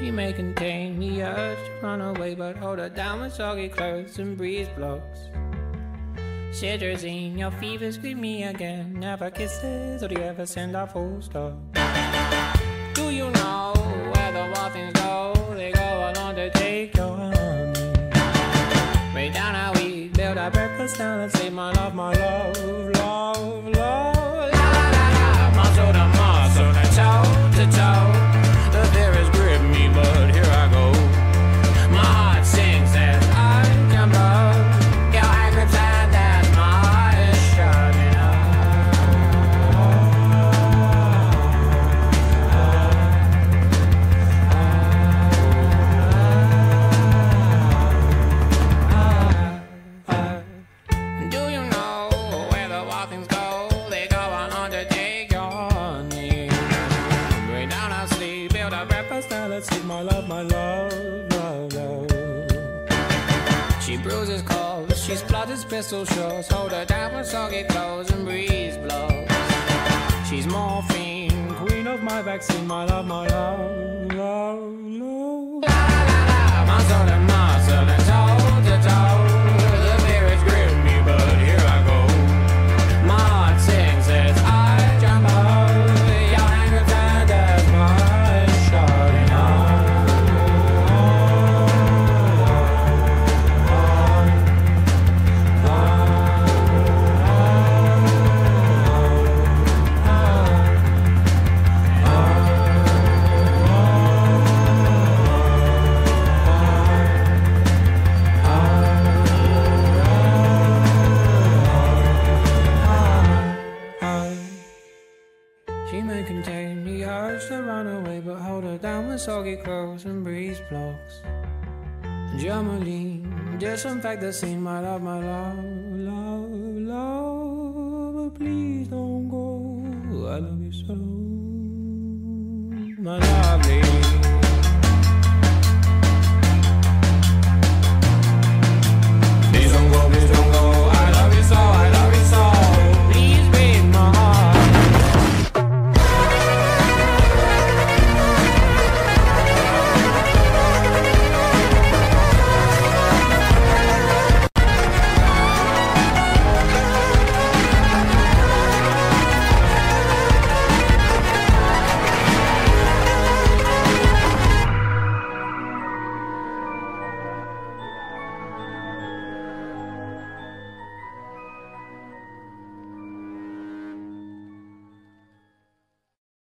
She may contain the urge to run away, but hold her down with soggy clothes and breeze blocks. Cetirizine, your fever scream me again. Never kisses, or do you ever send a full stop? Do you know where the waffles go? They go along to take your honey. Way down how we build our breakfast down and say, My love, my love, love, love. My love, love, love. She bruises calls, she splutters pistol shots. Hold her down with soggy clothes and breeze blows. She's morphine, queen of my vaccine, my love, my love, love, love. She may contain the urge to run away, but hold her down with soggy clothes and breeze blocks. Germaline, disinfect the scene, my love, my love, love, love. But please don't go. I love you so, my lovely.